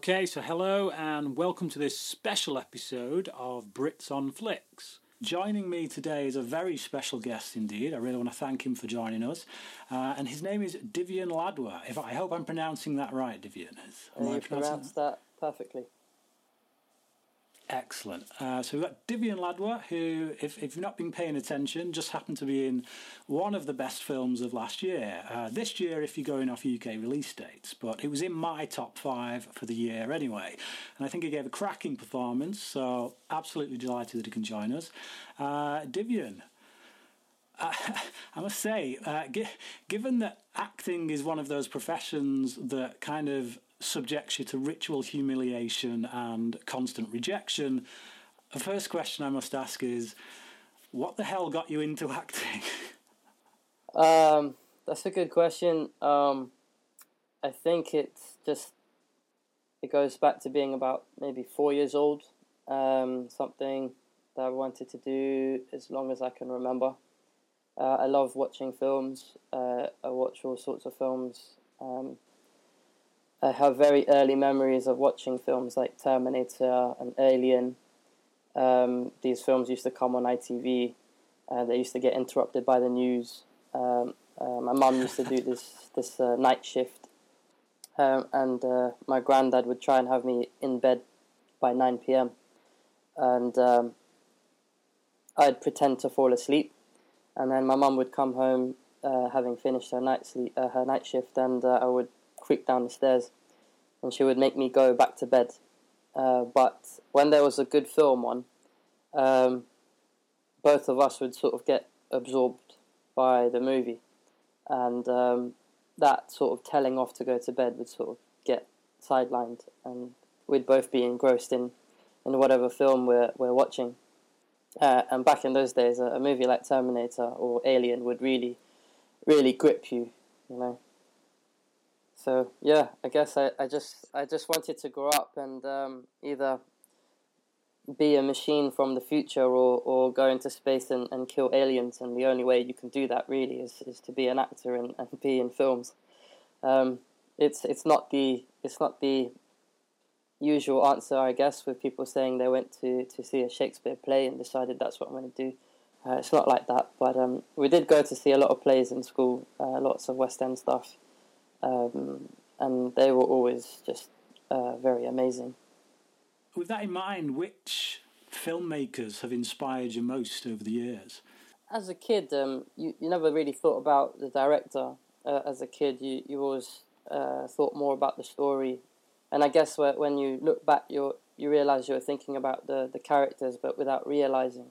Okay, so hello and welcome to this special episode of Brits on Flicks. Joining me today is a very special guest indeed. I really want to thank him for joining us. Uh, and his name is Divian Ladwa. If I hope I'm pronouncing that right, Divian. Is, you pronounced that perfectly. Excellent. Uh, so we've got Divian Ladwa, who, if, if you've not been paying attention, just happened to be in one of the best films of last year. Uh, this year, if you're going off UK release dates, but it was in my top five for the year anyway. And I think he gave a cracking performance, so absolutely delighted that he can join us. Uh, Divian, uh, I must say, uh, given that acting is one of those professions that kind of subjects you to ritual humiliation and constant rejection, the first question I must ask is, what the hell got you into acting? Um, that's a good question. Um, I think it's just it goes back to being about maybe four years old. Um, something that I wanted to do as long as I can remember. Uh, I love watching films. Uh, I watch all sorts of films. Um, I have very early memories of watching films like Terminator and Alien. Um, these films used to come on ITV. Uh, they used to get interrupted by the news. Um, uh, my mum used to do this this uh, night shift, um, and uh, my granddad would try and have me in bed by nine p.m. and um, I'd pretend to fall asleep, and then my mum would come home uh, having finished her night sleep uh, her night shift, and I would creep down the stairs, and she would make me go back to bed. Uh, but when there was a good film on, um, both of us would sort of get absorbed by the movie, and um, that sort of telling off to go to bed would sort of get sidelined, and we'd both be engrossed in, in whatever film we're we're watching. Uh, and back in those days, a, a movie like Terminator or Alien would really, really grip you, you know. So yeah, I guess I, I just I just wanted to grow up and um, either be a machine from the future or, or go into space and, and kill aliens and the only way you can do that really is, is to be an actor and, and be in films. Um, it's it's not the it's not the usual answer I guess with people saying they went to, to see a Shakespeare play and decided that's what I'm going to do. Uh, it's not like that, but um, we did go to see a lot of plays in school, uh, lots of West End stuff um, and they were always just uh, very amazing. With that in mind, which filmmakers have inspired you most over the years? As a kid, um, you, you never really thought about the director. Uh, as a kid, you, you always uh, thought more about the story. And I guess when you look back, you you realize you're thinking about the, the characters, but without realizing.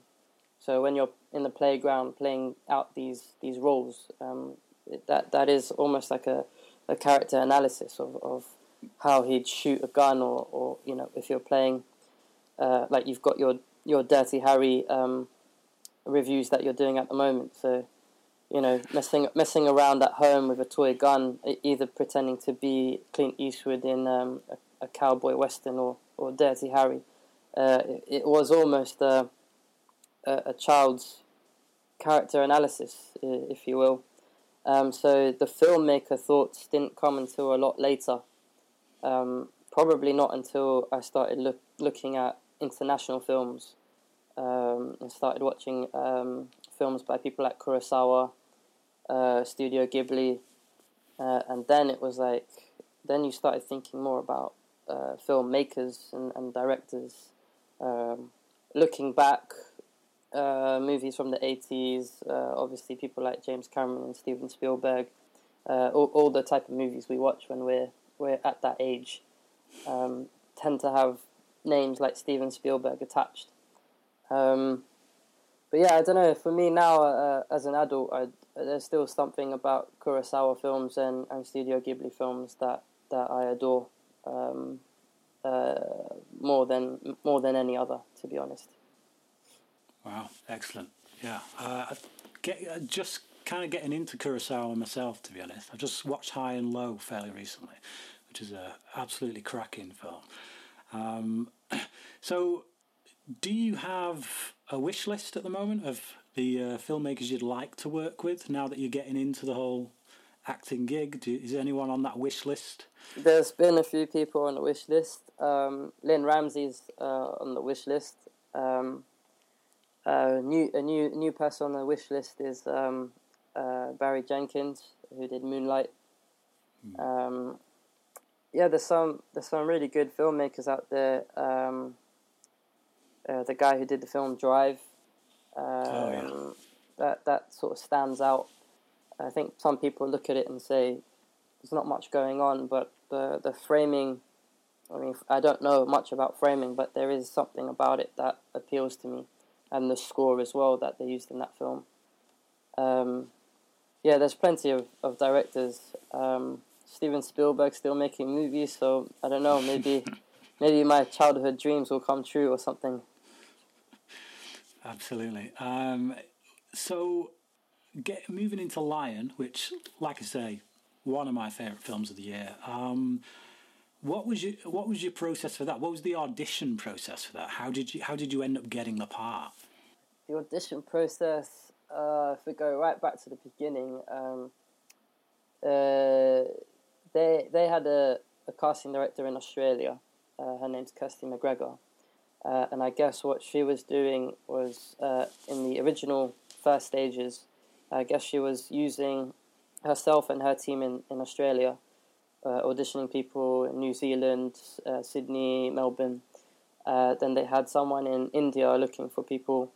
So when you're in the playground playing out these these roles, um, that that is almost like a a character analysis of, of how he'd shoot a gun, or, or you know, if you're playing, uh, like you've got your your Dirty Harry um, reviews that you're doing at the moment. So, you know, messing messing around at home with a toy gun, either pretending to be Clint Eastwood in um, a, a, cowboy western or or Dirty Harry. Uh, it, it, was almost a, a, a child's character analysis, if you will. Um, so the filmmaker thoughts didn't come until a lot later. Um, probably not until I started look, looking at international films um, and started watching um, films by people like Kurosawa, uh, Studio Ghibli, uh, and then it was like then you started thinking more about uh, filmmakers and, and directors. Um, looking back, uh, movies from the 80s, uh, obviously people like James Cameron and Steven Spielberg, uh, all, all, the type of movies we watch when we're, we're at that age um, tend to have names like Steven Spielberg attached. Um, but yeah, I don't know. For me now, uh, as an adult, I, there's still something about Kurosawa films and, and Studio Ghibli films that, that I adore um, uh, more than more than any other, to be honest. Wow, excellent. Yeah, uh, get, uh, just kind of getting into Kurosawa myself, to be honest. I just watched High and Low fairly recently, which is a absolutely cracking film. Um, so, do you have a wish list at the moment of the uh, filmmakers you'd like to work with now that you're getting into the whole acting gig? Do, is anyone on that wish list? There's been a few people on the wish list. Um, Lynne Ramsay's uh, on the wish list. Um, uh, new a new new person on the wish list is um, uh, Barry Jenkins, who did Moonlight. Mm. Um, yeah, there's some there's some really good filmmakers out there. Um, uh, the guy who did the film Drive, oh, yeah. Um, that that sort of stands out. I think some people look at it and say there's not much going on, but the the framing. I mean, I don't know much about framing, but there is something about it that appeals to me, and the score as well that they used in that film. Um, yeah, there's plenty of, of directors. Um, Steven Spielberg still making movies, so I don't know. Maybe maybe my childhood dreams will come true or something. Absolutely. Um, so, get moving into Lion, which, like I say, one of my favorite films of the year. Um, what was your What was your process for that? What was the audition process for that? How did you How did you end up getting the part? The audition process. Uh, if we go right back to the beginning, um, uh, they they had a, a casting director in Australia. Uh, her name's Kirsty McGregor, uh, and I guess what she was doing was uh, in the original first stages. I guess she was using herself and her team in in Australia, uh, auditioning people in New Zealand, Sydney, Melbourne. Then they had someone in India looking for people.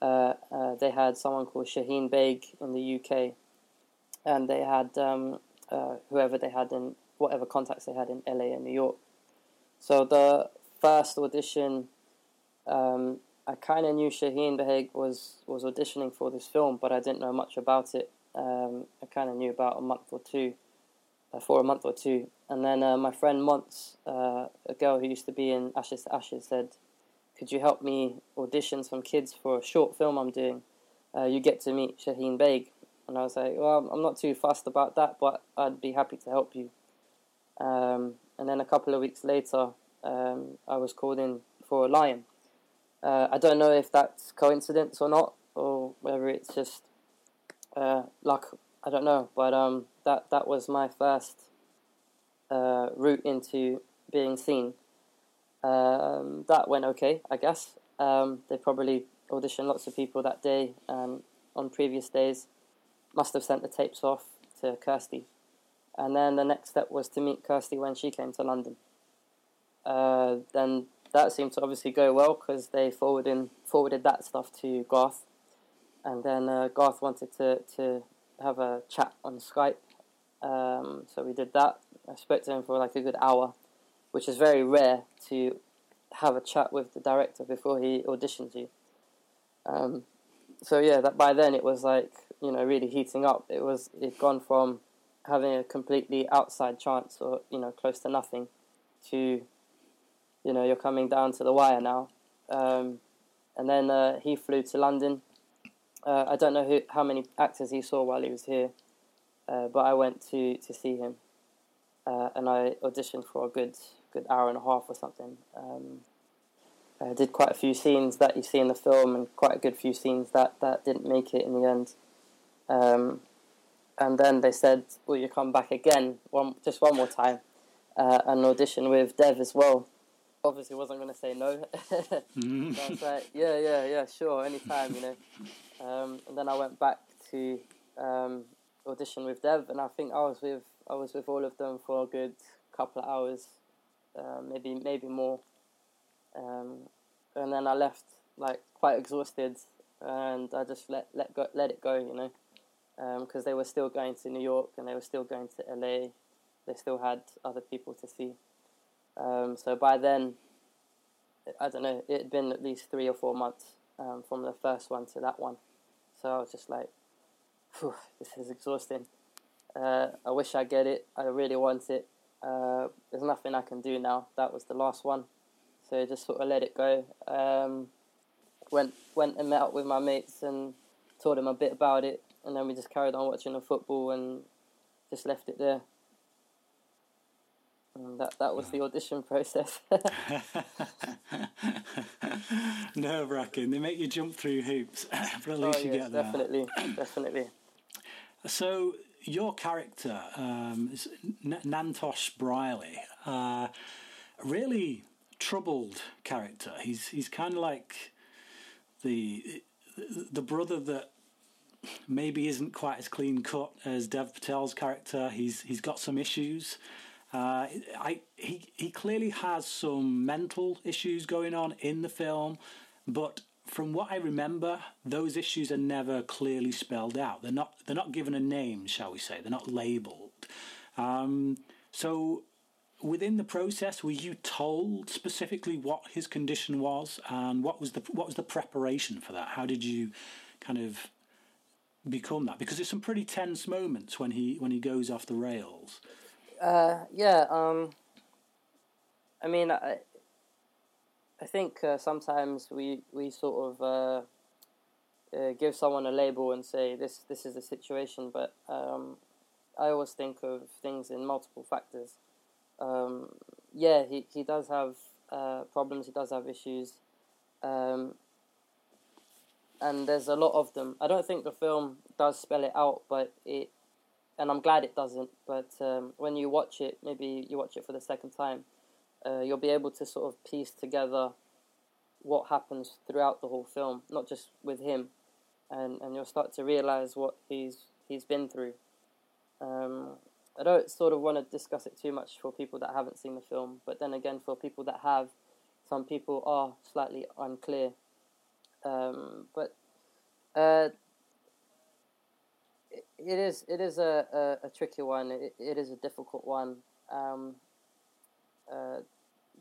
They had someone called Shaheen Baig in the UK, and they had um, uh, whoever they had in whatever contacts they had in LA and New York. So the first audition, um, I kind of knew Shaheen Baig was was auditioning for this film, but I didn't know much about it. Um, I kind of knew about a month or two, uh, for a month or two, and then uh, my friend Monts, uh, a girl who used to be in Ashes to Ashes, said, "Could you help me audition some kids for a short film I'm doing? Uh, you get to meet Shaheen Baig." And I was like, well, I'm not too fussed about that, but I'd be happy to help you. Um, and then a couple of weeks later, um, I was called in for a lion. Uh, I don't know if that's coincidence or not, or whether it's just uh, luck. I don't know, but um, that that was my first uh, route into being seen. Um, that went okay, I guess. Um, they probably auditioned lots of people that day on previous days must have sent the tapes off to Kirsty. And then the next step was to meet Kirsty when she came to London. Uh, then that seemed to obviously go well because they forwarded forwarded that stuff to Garth, and then uh, Garth wanted to to have a chat on Skype, um, so we did that. I spoke to him for like a good hour, which is very rare to have a chat with the director before he auditions you. Um, so yeah, that by then it was like you know really heating up. It was it gone from having a completely outside chance or you know close to nothing to you know you're coming down to the wire now. Um, and then uh, he flew to London. Uh, I don't know who, how many actors he saw while he was here, uh, but I went to to see him, uh, and I auditioned for a good good hour and a half or something. Um, I did quite a few scenes that you see in the film, and quite a good few scenes that, that didn't make it in the end. Um, and then they said, "Will you come back again, one just one more time, uh, and audition with Dev as well?" Obviously, wasn't going to say no. so I was like, "Yeah, yeah, yeah, sure, anytime," you know. Um, and then I went back to um, audition with Dev, and I think I was with I was with all of them for a good couple of hours, uh, maybe maybe more. Um, and then I left like quite exhausted, and I just let let go let it go, you know because um, they were still going to New York and they were still going to LA. They still had other people to see. Um, so by then, I don't know, it had been at least three or four months um, from the first one to that one. So I was just like, this is exhausting. Uh, I wish I get it. I really want it. Uh, there's nothing I can do now. That was the last one. So I just sort of let it go. Um, went went and met up with my mates and told them a bit about it and then we just carried on watching the football and just left it there. And that that was the audition process. Nerve wracking. They make you jump through hoops, but at least oh, you yes, get there. Definitely, definitely. So your character, um, Mantosh Brierley, uh, really troubled character. He's he's kind of like the the brother that maybe isn't quite as clean cut as Dev Patel's character. He's he's got some issues. Uh, I he he clearly has some mental issues going on in the film, but from what I remember, those issues are never clearly spelled out. They're not they're not given a name, shall we say? They're not labelled. Um, so within the process, were you told specifically what his condition was, and what was the what was the preparation for that? How did you kind of become that? Because there's some pretty tense moments when he when he goes off the rails. Uh, yeah. Um, I mean, I, I think uh, sometimes we we sort of uh, uh, give someone a label and say this this is the situation, but um, I always think of things in multiple factors. Um, yeah, he he does have uh, problems. He does have issues. Um, and there's a lot of them. I don't think the film does spell it out, but it, and I'm glad it doesn't. But um, when you watch it, maybe you watch it for the second time, uh, you'll be able to sort of piece together what happens throughout the whole film, not just with him, and and you'll start to realize what he's he's been through. Um, I don't sort of want to discuss it too much for people that haven't seen the film, but then again, for people that have, some people are slightly unclear um, but uh, it, is it is a, a, a tricky one. It, it is a difficult one. Um, uh,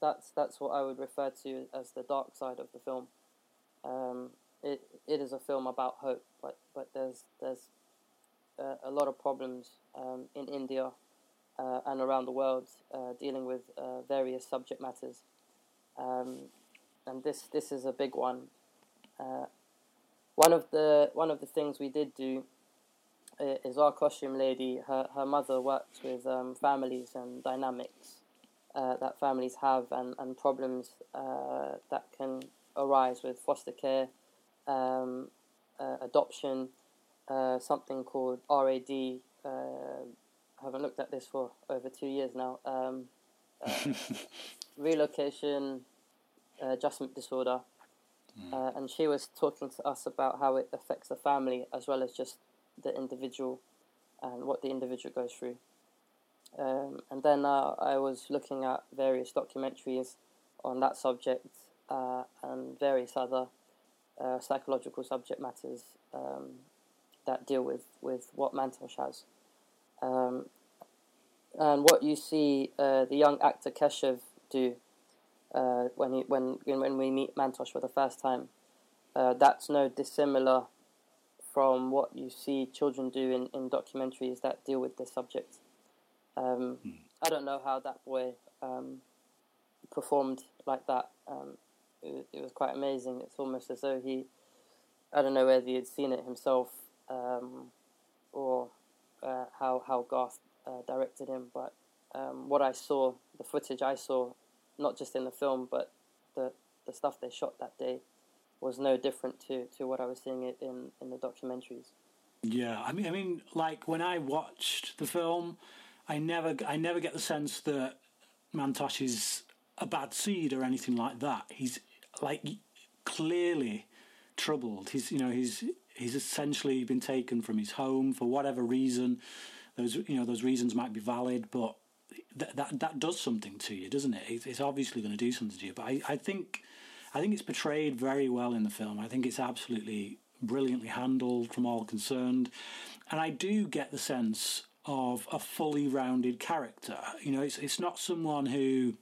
that's that's what I would refer to as the dark side of the film. Um, it it is a film about hope, but but there's there's uh, a lot of problems um, in India uh, and around the world uh, dealing with uh, various subject matters, um, and this this is a big one. One of the one of the things we did do is our costume lady. Her her mother works with um, families and dynamics uh, that families have and and problems uh, that can arise with foster care, um, uh, adoption, uh, something called RAD. I haven't looked at this for over two years now. Um, relocation adjustment disorder. Mm. Uh, and she was talking to us about how it affects the family as well as just the individual and what the individual goes through. Um, and then uh, I was looking at various documentaries on that subject uh, and various other uh, psychological subject matters um, that deal with, with what Mantosh has. Um, and what you see uh, the young actor Keshav do uh, when he when when we meet Mantosh for the first time. Uh, that's no dissimilar from what you see children do in, in documentaries that deal with this subject. Um, mm. I don't know how that boy um, performed like that. Um, it, it, was quite amazing. It's almost as though he, I don't know whether he had seen it himself um, or uh, how how Garth uh, directed him, but um, what I saw, the footage I saw, not just in the film, but the the stuff they shot that day was no different to, to what I was seeing it in, in the documentaries. Yeah, I mean, I mean, like when I watched the film, I never, I never get the sense that Mantosh is a bad seed or anything like that. He's like clearly troubled. He's, you know, he's he's essentially been taken from his home for whatever reason. Those, you know, those reasons might be valid, but that that that does something to you, doesn't it? It's, obviously going to do something to you. But I, I think I think it's portrayed very well in the film. I think it's absolutely brilliantly handled from all concerned, and I do get the sense of a fully rounded character. You know, it's it's not someone who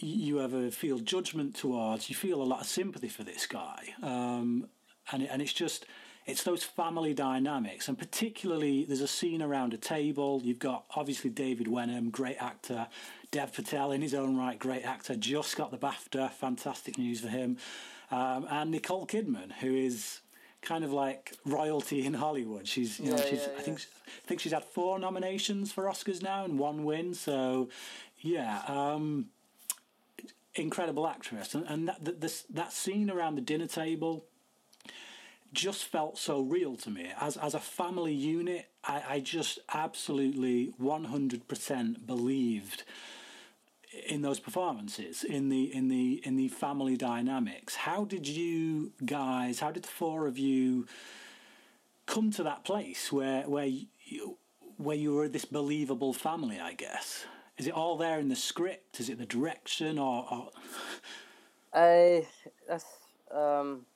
you ever feel judgment towards. You feel a lot of sympathy for this guy, um, and and it's just it's those family dynamics, and particularly there's a scene around a table. You've got obviously David Wenham, great actor, Dev Patel in his own right, great actor, just got the BAFTA, fantastic news for him, um, and Nicole Kidman, who is kind of like royalty in Hollywood. She's, you know, she's. Yeah, I think, I think she's had four nominations for Oscars now and one win. So, yeah, um, incredible actress. And, and that, that, this, that scene around the dinner table just felt so real to me. As as a family unit, I, I just absolutely one hundred percent believed in those performances, in the in the in the family dynamics. How did you guys? How did the four of you come to that place where where you where you were this believable family? I guess is it all there in the script? Is it the direction or? or... I that's um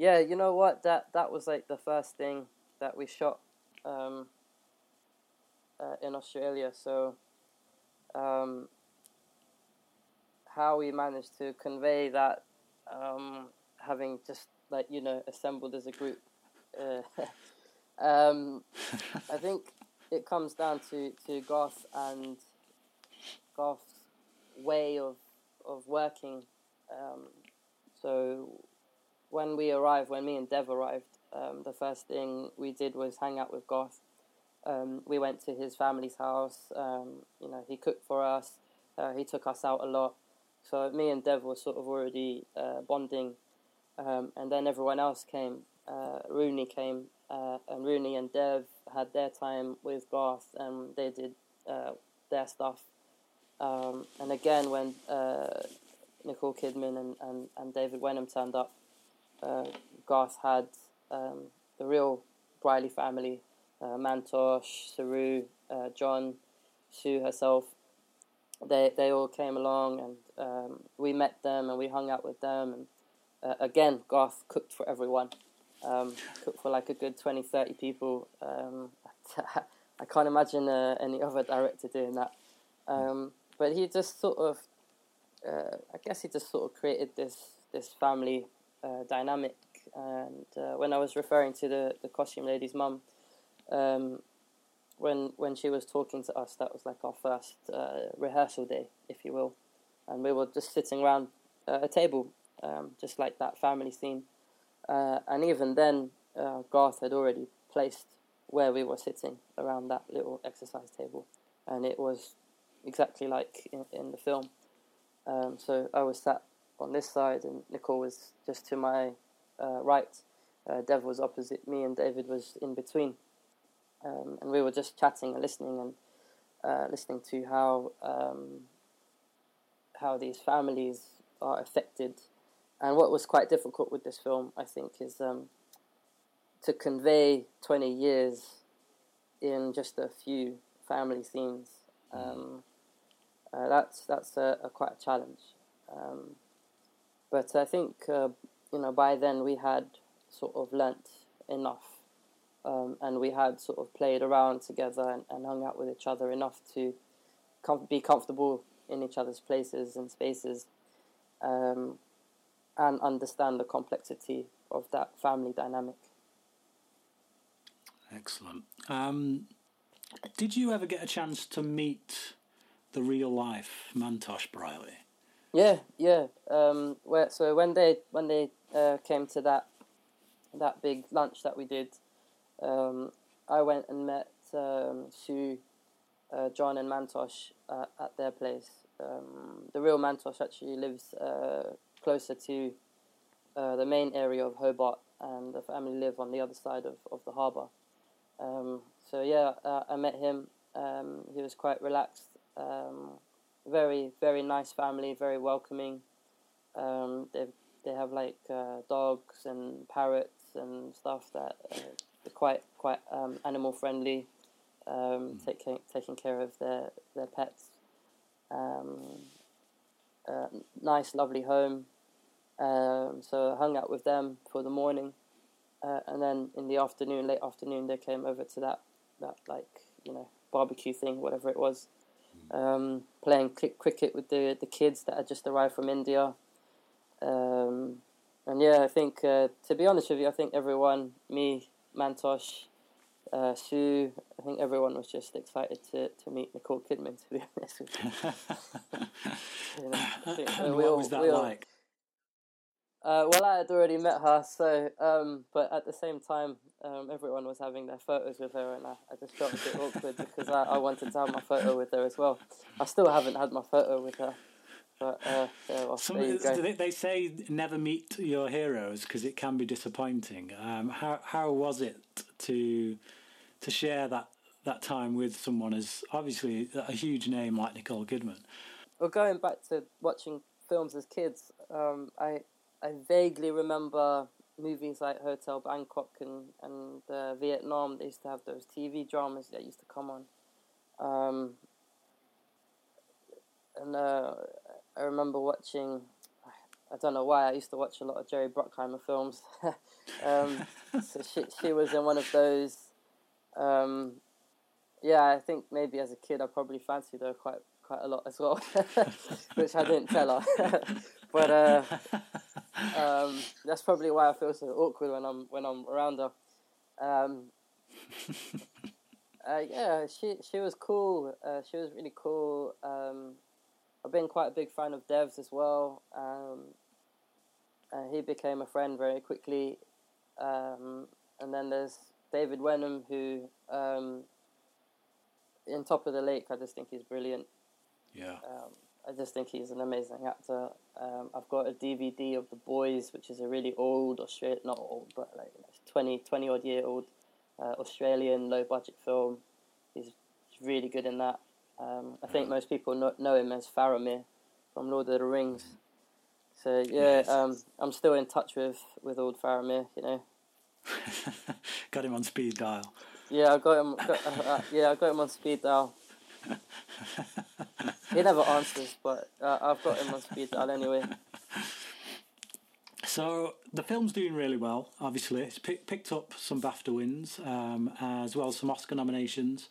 yeah, you know what? That that was like the first thing that we shot um, uh, in Australia. So, um, how we managed to convey that, um, having just like you know assembled as a group, uh, um, I think it comes down to to Garth and Garth's way of of working. Um, so when we arrived, when me and Dev arrived, um, the first thing we did was hang out with Garth. Um, we went to his family's house. Um, you know, he cooked for us. Uh, he took us out a lot. So me and Dev were sort of already uh, bonding, um, and then everyone else came. Uh, Rooney came, uh, and Rooney and Dev had their time with Garth, and they did uh, their stuff. Um, and again, when uh, Nicole Kidman and, and, and David Wenham turned up, Garth had um, the real Brierley family, uh, Mantosh, Saroo, uh, John, Sue herself. They they all came along and um, we met them and we hung out with them and uh, again Garth cooked for everyone. Um, cooked for like a good 20, 30 people. Um, I can't imagine uh, any other director doing that. Um, but he just sort of, uh, I guess he just sort of created this this family uh, dynamic. And uh, when I was referring to the, the costume lady's mum, um, when when she was talking to us, that was like our first uh, rehearsal day, if you will, and we were just sitting around a table, um, just like that family scene. Uh, and even then, uh, Garth had already placed where we were sitting around that little exercise table, and it was exactly like in, in the film. Um, so I was sat on this side, and Nicole was just to my uh, right. Uh, Dev was opposite me, and David was in between. Um, and we were just chatting and listening, and uh, listening to how um, how these families are affected. And what was quite difficult with this film, I think, is um, to convey 20 years in just a few family scenes. Um, uh, that's that's a, a, quite a challenge. Um, but I think uh, you know by then we had sort of learnt enough, um, and we had sort of played around together and, and hung out with each other enough to com- be comfortable in each other's places and spaces, um, and understand the complexity of that family dynamic. Excellent. Um, did you ever get a chance to meet the real life Mantosh Brierley? Yeah, yeah. Um, where, so when they when they uh, came to that that big lunch that we did, um, I went and met um, Sue, uh, John, and Mantosh uh, at their place. Um, the real Mantosh actually lives uh, closer to uh, the main area of Hobart, and the family live on the other side of, of the harbour. Um, so yeah, uh, I met him. Um, he was quite relaxed. Um, very very nice family, very welcoming. They they have like uh, dogs and parrots and stuff that are quite quite um, animal friendly, um, mm. taking taking care of their their pets. Um, uh, nice, lovely home. Um, so I hung out with them for the morning, uh, and then in the afternoon, late afternoon, they came over to that that like you know barbecue thing, whatever it was um, playing cricket with the the kids that had just arrived from India. Um, and yeah, I think uh, to be honest with you, I think everyone, me, Mantosh, uh, Sue, I think everyone was just excited to, to meet Nicole Kidman. To be honest with you, you know, think, and what all, was that like? Uh, well, I had already met her, so um, but at the same time, um, everyone was having their photos with her, and I, I just felt a bit awkward because I, I wanted to have my photo with her as well. I still haven't had my photo with her. But uh, yeah, well, Some, there you go. they, they say never meet your heroes because it can be disappointing. Um, how how was it to to share that that time with someone as obviously a huge name like Nicole Kidman? Well, going back to watching films as kids, um, I I vaguely remember movies like Hotel Bangkok and and uh, Vietnam. They used to have those TV dramas that used to come on, um, and uh, I remember watching. I don't know why I used to watch a lot of Jerry Bruckheimer films. um, so she she was in one of those. Um, yeah, I think maybe as a kid I probably fancied her quite quite a lot as well, which I didn't tell her. but uh, um, that's probably why I feel so awkward when I'm when I'm around her. Um, uh, yeah, she she was cool. Uh, she was really cool. Um, I've been quite a big fan of Devs as well. Um, uh, he became a friend very quickly. Um, and then there's David Wenham, who um, in Top of the Lake, I just think he's brilliant. Yeah. Um, I just think he's an amazing actor. Um, I've got a DVD of The Boys, which is a really old Australian, not old, but like 20, 20 odd year old uh, Australian low budget film. He's really good in that. Um, I think most people know, know him as Faramir from Lord of the Rings. So yeah, um, I'm still in touch with, with old Faramir. You know, Got him on speed dial. yeah, I got him. Got, uh, uh, yeah, I got him on speed dial. He never answers, but uh, I've got him on speed dial anyway. So the film's doing really well. Obviously, it's pick, picked up some BAFTA wins um, as well as some Oscar nominations,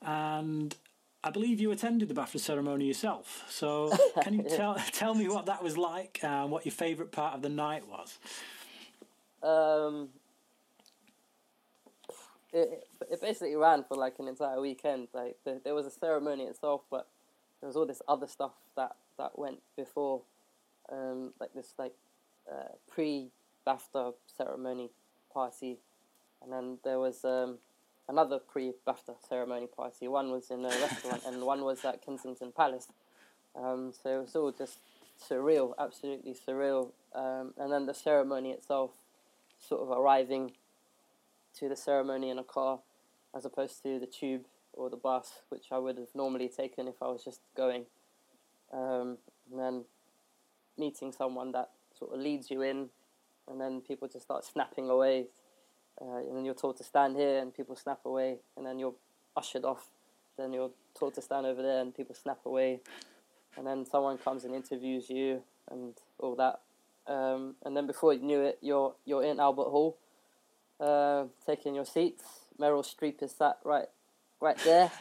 and I believe you attended the BAFTA ceremony yourself. So can you tell tell me what that was like and what your favourite part of the night was? Um, it, it basically ran for like an entire weekend. Like the, there was a ceremony itself, but there was all this other stuff that that went before, um, like this like uh, pre BAFTA ceremony party, and then there was um, another pre BAFTA ceremony party. One was in a restaurant, and one was at Kensington Palace. Um, so it was all just surreal, absolutely surreal. Um, and then the ceremony itself, sort of arriving to the ceremony in a car, as opposed to the tube or the bus, which I would have normally taken if I was just going. Um, and then meeting someone that sort of leads you in, and then people just start snapping away. Uh, and then you're told to stand here, and people snap away, and then you're ushered off. Then you're told to stand over there, and people snap away. And then someone comes and interviews you, and all that. Um, and then before you knew it, you're you're in Albert Hall, uh, taking your seats. Meryl Streep is sat right, right there.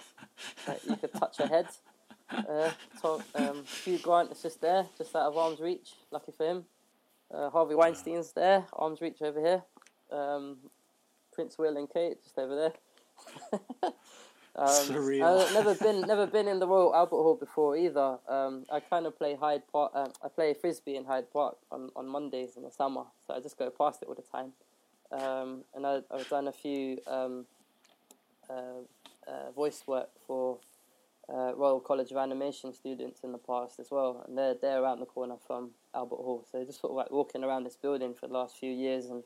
Like, you could touch her head. Uh, Tom, um, Hugh Grant is just there, just out of arm's reach. Lucky for him. Uh, Harvey Weinstein's there, arm's reach over here. Um, Prince Will and Kate just over there. um. I've never been, never been in the Royal Albert Hall before either. Um, I kind of play Hyde Park. Um, I play frisbee in Hyde Park on, on Mondays in the summer, so I just go past it all the time. Um, and I, I've done a few um, uh, uh, voice work for uh, Royal College of Animation students in the past as well, and they're they're around the corner from Albert Hall. So just sort of like walking around this building for the last few years and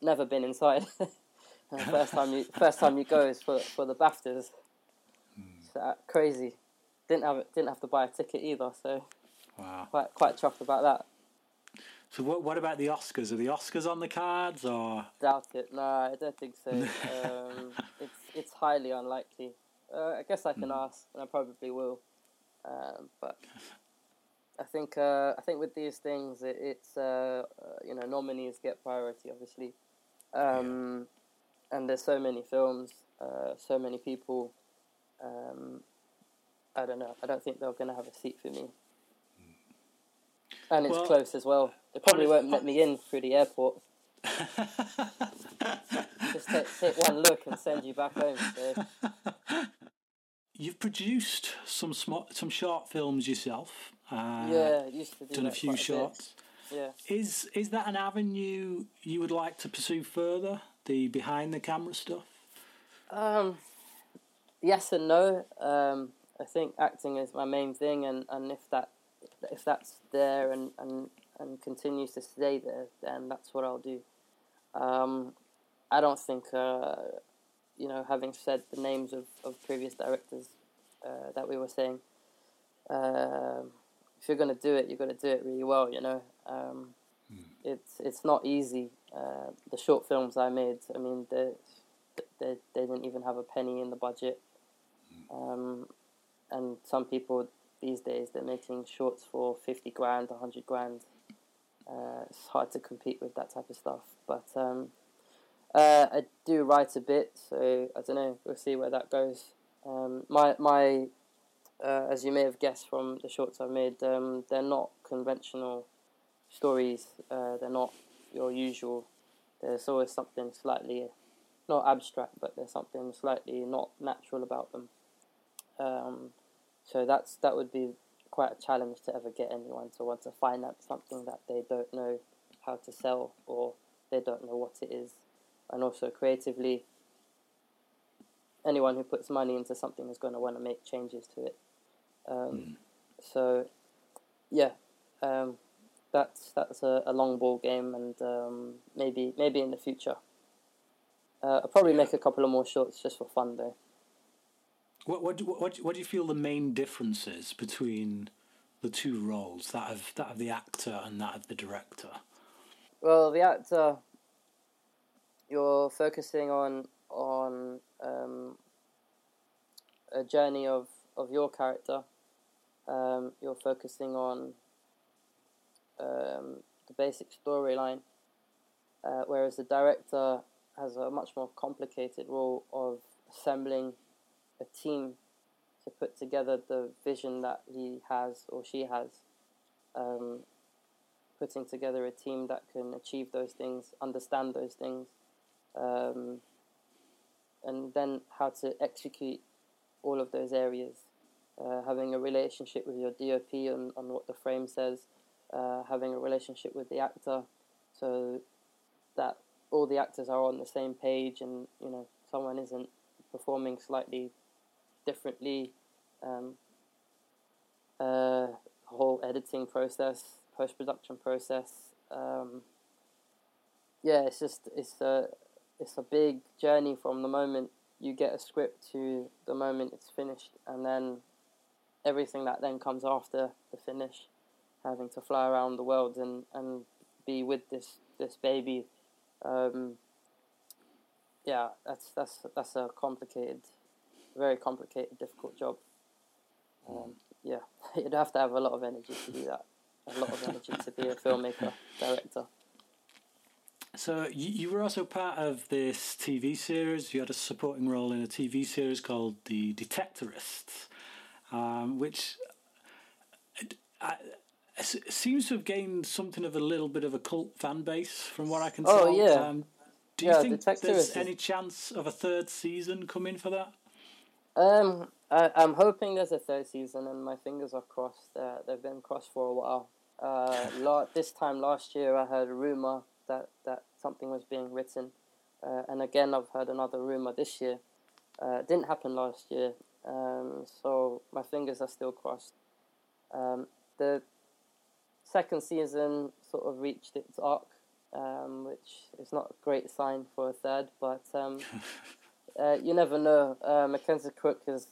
never been inside. first time you first time you go is for for the Baftas. So, uh, crazy. Didn't have didn't have to buy a ticket either, so Wow. quite quite chuffed about that. So what what about the Oscars? Are the Oscars on the cards or? Doubt it. No, I don't think so. um, it's it's highly unlikely. Uh, I guess I can ask, and I probably will. Um, but I think uh, I think with these things, it, it's uh, uh, you know nominees get priority, obviously, um, and there's so many films, uh, so many people. Um, I don't know. I don't think they're going to have a seat for me. And it's Well, close as well. They probably won't let me in through the airport. Just take, take one look and send you back home. So. You've produced some sm- some short films yourself. Uh, yeah, I used to do Done a few shorts. Yeah. Is is that an avenue you would like to pursue further? The behind the camera stuff. Um, yes and no. Um, I think acting is my main thing, and, and if that if that's there and, and, and continues to stay there, then that's what I'll do. Um, I don't think, uh, you know, having said the names of, of previous directors uh, that we were saying, uh, if you're going to do it, you've got to do it really well, you know. Um, mm. It's it's not easy. Uh, the short films I made, I mean, they, they, they didn't even have a penny in the budget. Um, and some people these days they're making shorts for 50 grand, 100 grand. Uh, it's hard to compete with that type of stuff. But um, uh, I do write a bit, so I don't know. We'll see where that goes. Um, my my, uh, as you may have guessed from the shorts I've made, um, they're not conventional stories. Uh, they're not your usual. There's always something slightly, not abstract, but there's something slightly not natural about them. Um, so that's that would be quite a challenge to ever get anyone to want to finance something that they don't know how to sell or they don't know what it is. And also creatively, anyone who puts money into something is going to want to make changes to it. Um, mm. So, yeah, um, that's that's a, a, long ball game, and um, maybe maybe in the future. Uh, I'll probably make a couple of more shorts just for fun, though. What what what what do you feel the main differences between the two roles, that of that of the actor and that of the director? Well, the actor, you're focusing on on um, a journey of, of your character. Um, you're focusing on um, the basic storyline, uh, whereas the director has a much more complicated role of assembling a team to put together the vision that he has or she has. Um, putting together a team that can achieve those things, understand those things, um, and then how to execute all of those areas. Uh, having a relationship with your DOP on, on what the frame says, uh, having a relationship with the actor, so that all the actors are on the same page, and you know someone isn't performing slightly differently. Um, uh, whole editing process, post production process. Um, yeah, it's just it's a it's a big journey from the moment you get a script to the moment it's finished, and then everything that then comes after the finish, having to fly around the world and, and be with this this baby. Um, yeah, that's that's that's a complicated very complicated, difficult job. Um, yeah, you'd have to have a lot of energy to do that. A lot of energy to be a filmmaker, director. So you, you were also part of this TV series. You had a supporting role in a TV series called The Detectorists, um, which I, I, seems to have gained something of a little bit of a cult fan base, from what I can oh, tell. Oh yeah. Um, do you yeah, think there's any chance of a third season coming for that? Um, I, am hoping there's a third season, and my fingers are crossed. Uh, they've been crossed for a while. Uh, la- this time last year, I heard a rumor that, that something was being written, uh, and again, I've heard another rumor this year. Uh, it didn't happen last year, um, so my fingers are still crossed. Um, the second season sort of reached its arc, um, which is not a great sign for a third, but um, uh, you never know. Uh, Mackenzie Crook is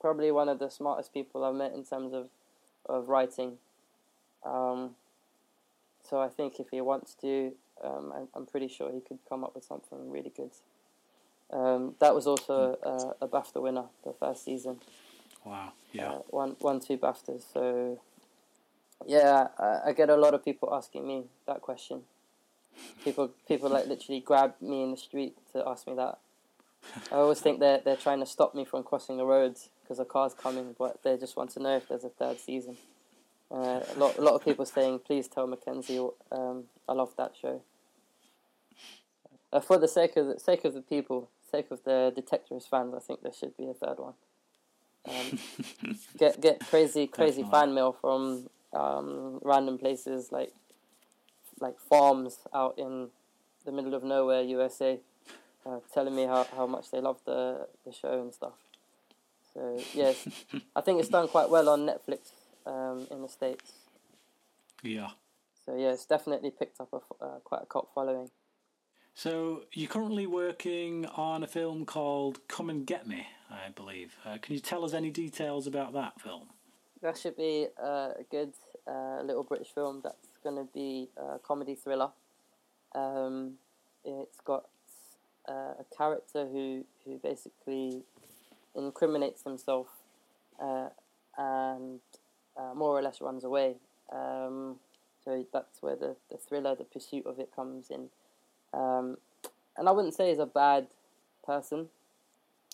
probably one of the smartest people I've met in terms of of writing. Um, so I think if he wants to, um, I'm, I'm, pretty sure he could come up with something really good. Um, that was also a, a, BAFTA winner the first season. Wow! Yeah, uh, one, one, two BAFTAs. So yeah, I, I get a lot of people asking me that question. People people like literally grab me in the street to ask me that. I always think they're they're trying to stop me from crossing the roads because a car's coming, but they just want to know if there's a third season. Uh, a lot a lot of people saying, please tell Mackenzie. Um, I love that show. Uh, for the sake of the sake of the people, sake of the Detectorists fans, I think there should be a third one. Um, get get crazy crazy fan mail from um, random places like like farms out in the middle of nowhere, USA, uh, telling me how, how much they love the the show and stuff. So yes, I think it's done quite well on Netflix um, in the states. Yeah. So yeah, it's definitely picked up a uh, quite a cult following. So you're currently working on a film called Come and Get Me, I believe. Uh, can you tell us any details about that film? That should be a good uh, little British film that's going to be a comedy thriller. Um, it's got uh, a character who, who basically incriminates himself uh, and uh, more or less runs away. Um, so that's where the, the thriller, the pursuit of it comes in. Um, and I wouldn't say he's a bad person.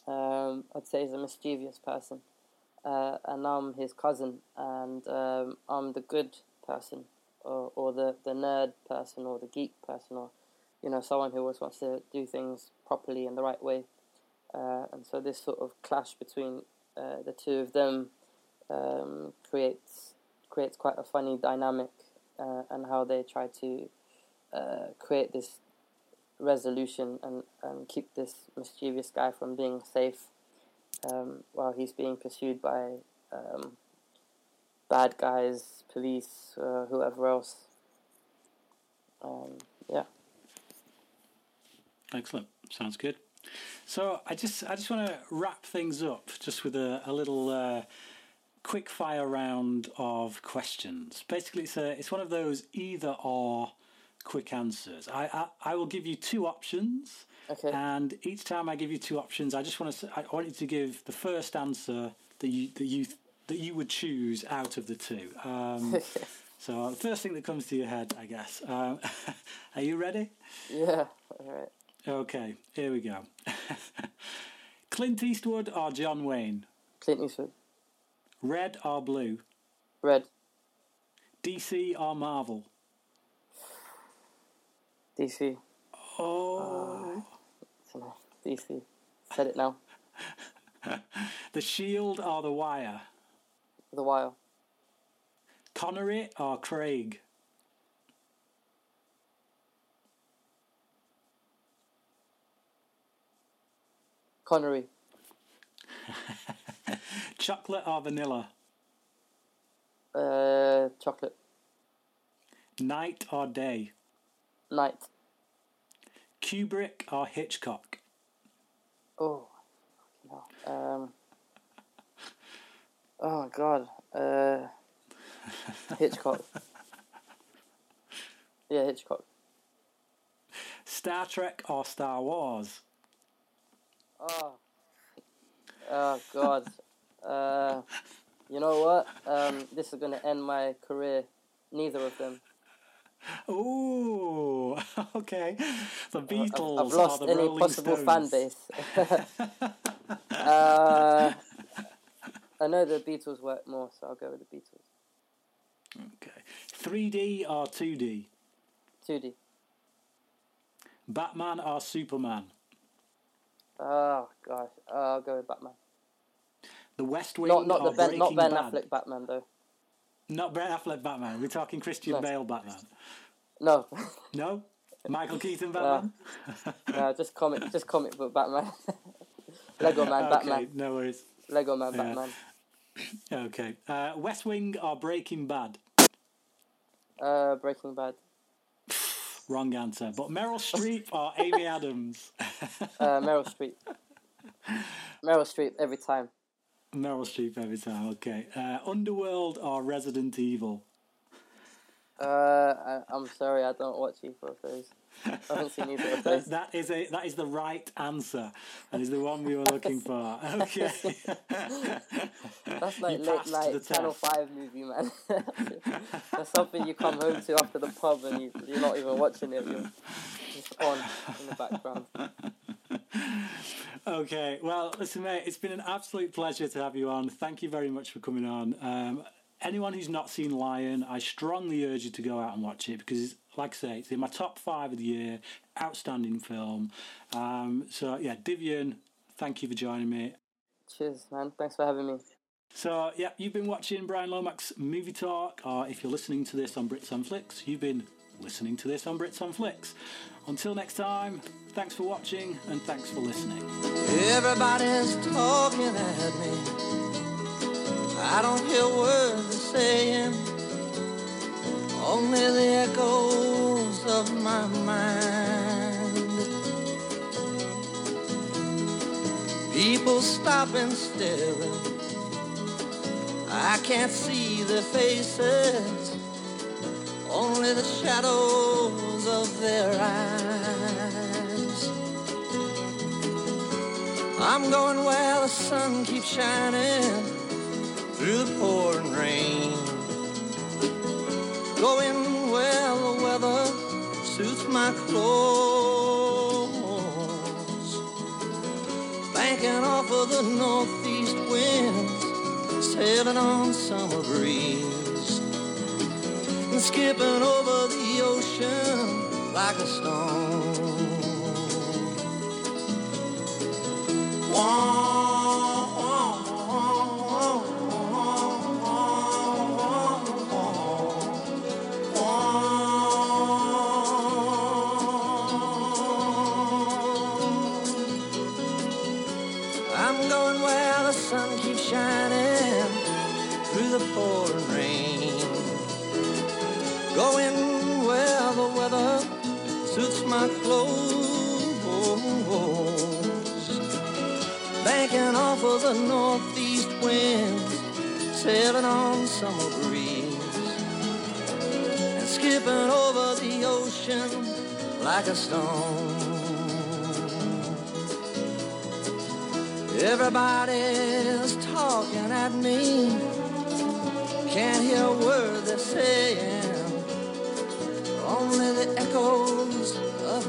Um, I'd say he's a mischievous person. Uh, and I'm his cousin, and um, I'm the good person, or, or the, the nerd person, or the geek person, or you know someone who always wants to do things properly in the right way. Uh, and so this sort of clash between uh, the two of them um, creates creates quite a funny dynamic, uh, and how they try to uh, create this resolution and, and keep this mischievous guy from being safe um, while he's being pursued by um, bad guys, police, uh, whoever else. Um, yeah. Excellent. Sounds good. So I just I just want to wrap things up just with a, a little uh, quick fire round of questions. Basically, it's a, it's one of those either or quick answers. I, I I will give you two options. Okay. And each time I give you two options, I just want to I want you to give the first answer that you that you that you would choose out of the two. Um, so the first thing that comes to your head, I guess. Um, are you ready? yeah. All right. Okay, here we go. Clint Eastwood or John Wayne? Clint Eastwood. Red or blue? Red. DC or Marvel? DC. Oh, Dunno. DC. Said it now. The Shield or The Wire? The Wire. Connery or Craig? Connery. Chocolate or vanilla? Uh, chocolate. Night or day? Night. Kubrick or Hitchcock? Oh. Um. Oh god. Uh. Hitchcock. yeah, Hitchcock. Star Trek or Star Wars? Oh. Oh god. Uh. You know what? Um. This is gonna end my career. Neither of them. Oh, okay. The Beatles I've, I've lost any Rolling possible Stones? fan base. uh, I know the Beatles work more, so I'll go with the Beatles. Okay. 3D or 2D? 2D. Batman or Superman? Oh gosh, uh, I'll go with Batman. The West Wing Not not or the Ben, not Ben Bad? Affleck Batman though. Not Ben Affleck Batman. We're talking Christian No. Bale Batman. No, No? Michael Keaton Batman? no, just comic, just comic book Batman. Lego Man okay, Batman. no worries. Lego Man Yeah. Batman. Okay. Uh, West Wing or Breaking Bad? Uh, Breaking Bad. Wrong answer. But Meryl Streep or Amy Adams? Uh, Meryl Streep. Meryl Streep every time. Meryl Streep every time. Okay. Uh, Underworld or Resident Evil? Uh, I, I'm sorry, I don't watch either of those. I haven't seen either of those. That is a that is the right answer. That is the one we were looking for. Okay. That's like late night Channel test. Five movie, man. That's something you come home to after the pub and you, you're not even watching it. You're just on in the background. Okay, well, listen, mate, it's been an absolute pleasure to have you on. Thank you very much for coming on. Um, anyone who's not seen Lion, I strongly urge you to go out and watch it because, like I say, it's in my top five of the year. Outstanding film. Um, so, yeah, Divian, thank you for joining me. Cheers, man. Thanks for having me. So, yeah, you've been watching Brian Lomax Movie Talk, or if you're listening to this on Brits on Flicks, you've been listening to this on Brits on Flicks. Until next time, thanks for watching and thanks for listening. Everybody's talking at me. I don't hear words they're saying, only the echoes of my mind. People stop and stare. I can't see their faces, only the shadows of their eyes. I'm going where the sun keeps shining through the pouring rain. Going where the weather suits my clothes. Banking off of the northeast winds, sailing on summer breeze. And skipping over the ocean like a stone. I'm going where the sun keeps shining through the pouring rain. Going suits my clothes. Banking off of the northeast winds, sailing on summer breeze. And skipping over the ocean like a stone. Everybody's talking at me. Can't hear a word they're saying. Only the echoes